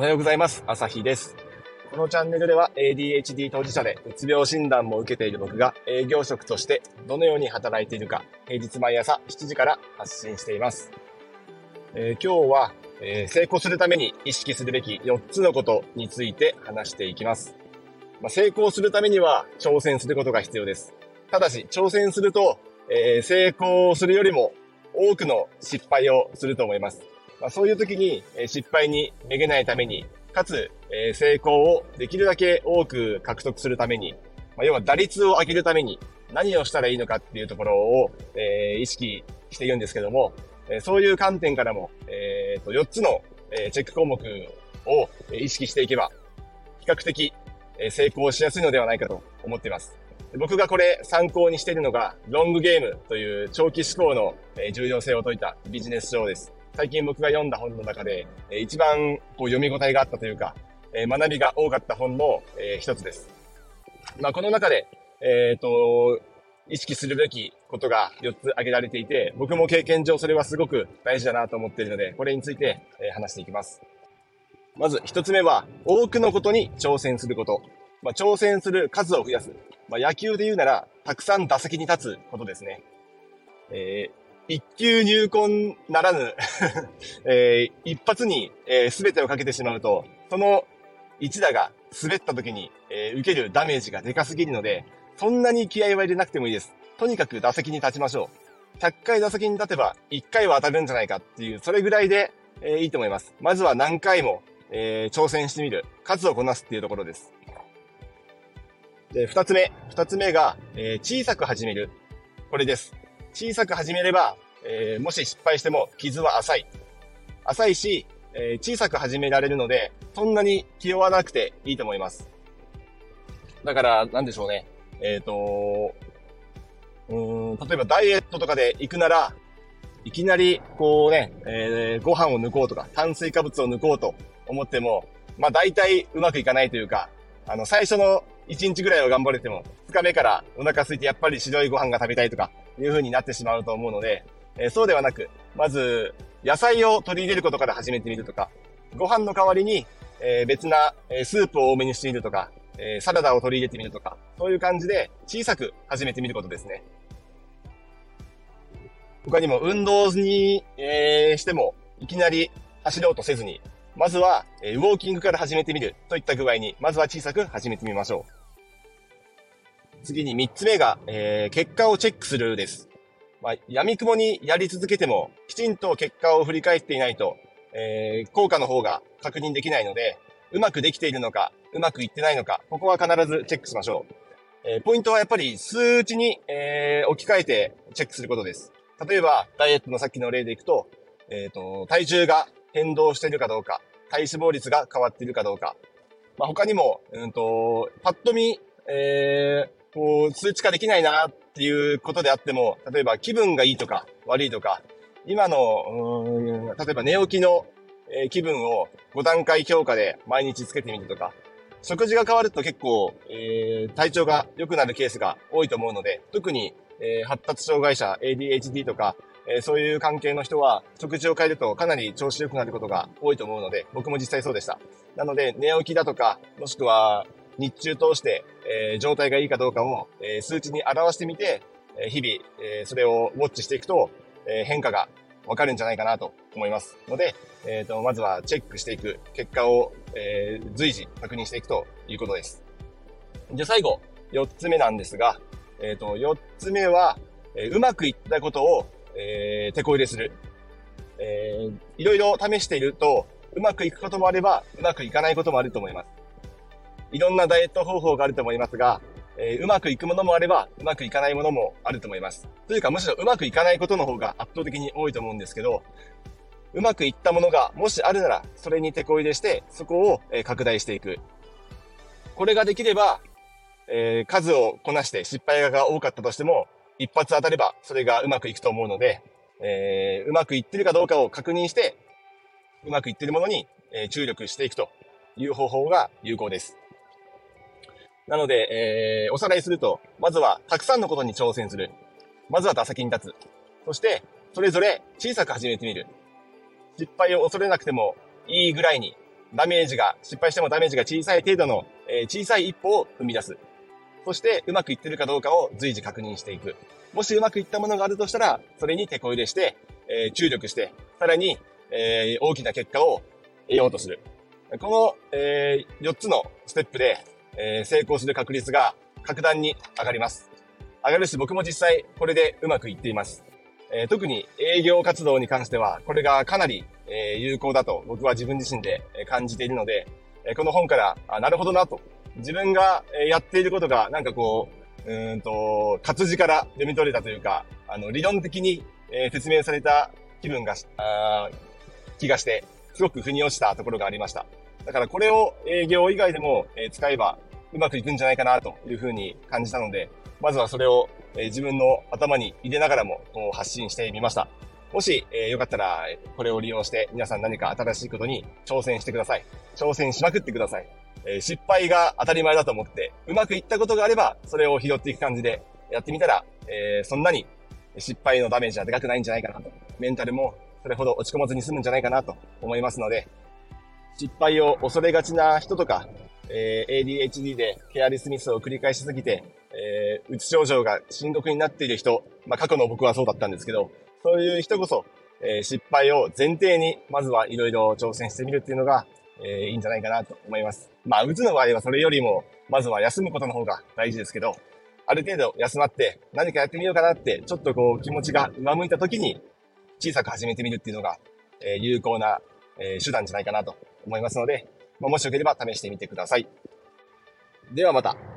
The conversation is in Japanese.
おはようございます。朝日です。このチャンネルでは ADHD 当事者でうつ病診断も受けている僕が営業職としてどのように働いているか平日毎朝7時から発信しています。えー、今日は、えー、成功するために意識するべき4つのことについて話していきます。まあ、成功するためには挑戦することが必要です。ただし挑戦すると、えー、成功するよりも多くの失敗をすると思います。まあ、そういう時に、え失敗にめげないために、かつ、え成功をできるだけ多く獲得するために、まあ、要は打率を上げるために何をしたらいいのかっていうところを、えー、意識しているんですけども、えそういう観点からも、えー、と4つの、えチェック項目を意識していけば、比較的、え成功しやすいのではないかと思っています。僕がこれ参考にしているのが、ロングゲームという長期思考の重要性を説いたビジネス書です。最近僕が読んだ本の中で、一番こう読み応えがあったというか、学びが多かった本の一つです。まあ、この中で、えっ、と、意識するべきことが4つ挙げられていて、僕も経験上それはすごく大事だなと思っているので、これについてえ話していきます。まず1つ目は、多くのことに挑戦すること。まあ、挑戦する数を増やす。まあ、野球で言うなら、たくさん打席に立つことですね。えー、一級入魂ならぬ えー、一発に、えー、全てをかけてしまうと、その一打が滑った時に、えー、受けるダメージがでかすぎるので、そんなに気合は入れなくてもいいです。とにかく打席に立ちましょう。100回打席に立てば1回は当たるんじゃないかっていう、それぐらいで、えー、いいと思います。まずは何回も、えー、挑戦してみる。数をこなすっていうところです。で、二つ目。二つ目が、えー、小さく始める。これです。小さく始めれば、えー、もし失敗しても傷は浅い。浅いし、えー、小さく始められるので、そんなに気負わなくていいと思います。だから、なんでしょうね。えっ、ー、と、うん、例えばダイエットとかで行くなら、いきなり、こうね、えー、ご飯を抜こうとか、炭水化物を抜こうと思っても、まあ大体うまくいかないというか、あの、最初の1日ぐらいは頑張れても、2日目からお腹空いてやっぱり白いご飯が食べたいとか、いう風になってしまうと思うので、えー、そうではなく、まず、野菜を取り入れることから始めてみるとか、ご飯の代わりに、えー、別な、えスープを多めにしてみるとか、えー、サラダを取り入れてみるとか、そういう感じで小さく始めてみることですね。他にも運動に、えー、しても、いきなり走ろうとせずに、まずは、えウォーキングから始めてみるといった具合に、まずは小さく始めてみましょう。次に3つ目が、えー、結果をチェックするです。まあ、闇雲にやり続けても、きちんと結果を振り返っていないと、えー、効果の方が確認できないので、うまくできているのか、うまくいってないのか、ここは必ずチェックしましょう。えー、ポイントはやっぱり数値に、えー、置き換えてチェックすることです。例えば、ダイエットのさっきの例でいくと、えっ、ー、と、体重が変動しているかどうか、体脂肪率が変わっているかどうか、まあ、他にも、うんと、パッと見、えー、こう、数値化できないなっていうことであっても、例えば気分がいいとか悪いとか、今の、例えば寝起きの、え、気分を5段階評価で毎日つけてみるとか、食事が変わると結構、えー、体調が良くなるケースが多いと思うので、特に、えー、発達障害者、ADHD とか、えー、そういう関係の人は、食事を変えるとかなり調子良くなることが多いと思うので、僕も実際そうでした。なので、寝起きだとか、もしくは、日中通して、えー、状態がいいかどうかを、えー、数値に表してみて、えー、日々、えー、それをウォッチしていくと、えー、変化がわかるんじゃないかなと思います。ので、えっ、ー、と、まずはチェックしていく、結果を、えー、随時確認していくということです。じゃあ最後、四つ目なんですが、えっ、ー、と、四つ目は、えー、うまくいったことを、えー、手こ入れする。えー、いろいろ試していると、うまくいくこともあれば、うまくいかないこともあると思います。いろんなダイエット方法があると思いますが、えー、うまくいくものもあれば、うまくいかないものもあると思います。というか、むしろうまくいかないことの方が圧倒的に多いと思うんですけど、うまくいったものがもしあるなら、それに手こ入れして、そこを、え拡大していく。これができれば、えー、数をこなして失敗が多かったとしても、一発当たればそれがうまくいくと思うので、えー、うまくいってるかどうかを確認して、うまくいってるものに、え注力していくという方法が有効です。なので、えー、おさらいすると、まずはたくさんのことに挑戦する。まずは打席に立つ。そして、それぞれ小さく始めてみる。失敗を恐れなくてもいいぐらいに、ダメージが、失敗してもダメージが小さい程度の、えー、小さい一歩を踏み出す。そして、うまくいってるかどうかを随時確認していく。もしうまくいったものがあるとしたら、それに手こ入れして、えー、注力して、さらに、えー、大きな結果を得ようとする。この、えー、4つのステップで、えー、成功する確率が格段に上がります。上がるし、僕も実際これでうまくいっています。えー、特に営業活動に関しては、これがかなり、えー、有効だと僕は自分自身で感じているので、えー、この本から、あ、なるほどなと。自分がやっていることが、なんかこう、うんと、活字から読み取れたというか、あの、理論的に、えー、説明された気分が、あ気がして、すごく腑に落ちたところがありました。だからこれを営業以外でも、えー、使えばうまくいくんじゃないかなというふうに感じたので、まずはそれを、えー、自分の頭に入れながらもこう発信してみました。もし、えー、よかったら、これを利用して皆さん何か新しいことに挑戦してください。挑戦しまくってください。え、失敗が当たり前だと思って、うまくいったことがあれば、それを拾っていく感じでやってみたら、えー、そんなに失敗のダメージはでかくないんじゃないかなと。メンタルもそれほど落ち込まずに済むんじゃないかなと思いますので、失敗を恐れがちな人とか、えー、ADHD でケアリスミスを繰り返しすぎて、えー、うつ症状が深刻になっている人、まあ過去の僕はそうだったんですけど、そういう人こそ、えー、失敗を前提に、まずはいろいろ挑戦してみるっていうのが、えー、いいんじゃないかなと思います。まあ、うつの場合はそれよりも、まずは休むことの方が大事ですけど、ある程度休まって何かやってみようかなって、ちょっとこう気持ちが上向いた時に小さく始めてみるっていうのが、えー、有効な、えー、手段じゃないかなと思いますので、まあ、もしよければ試してみてください。ではまた。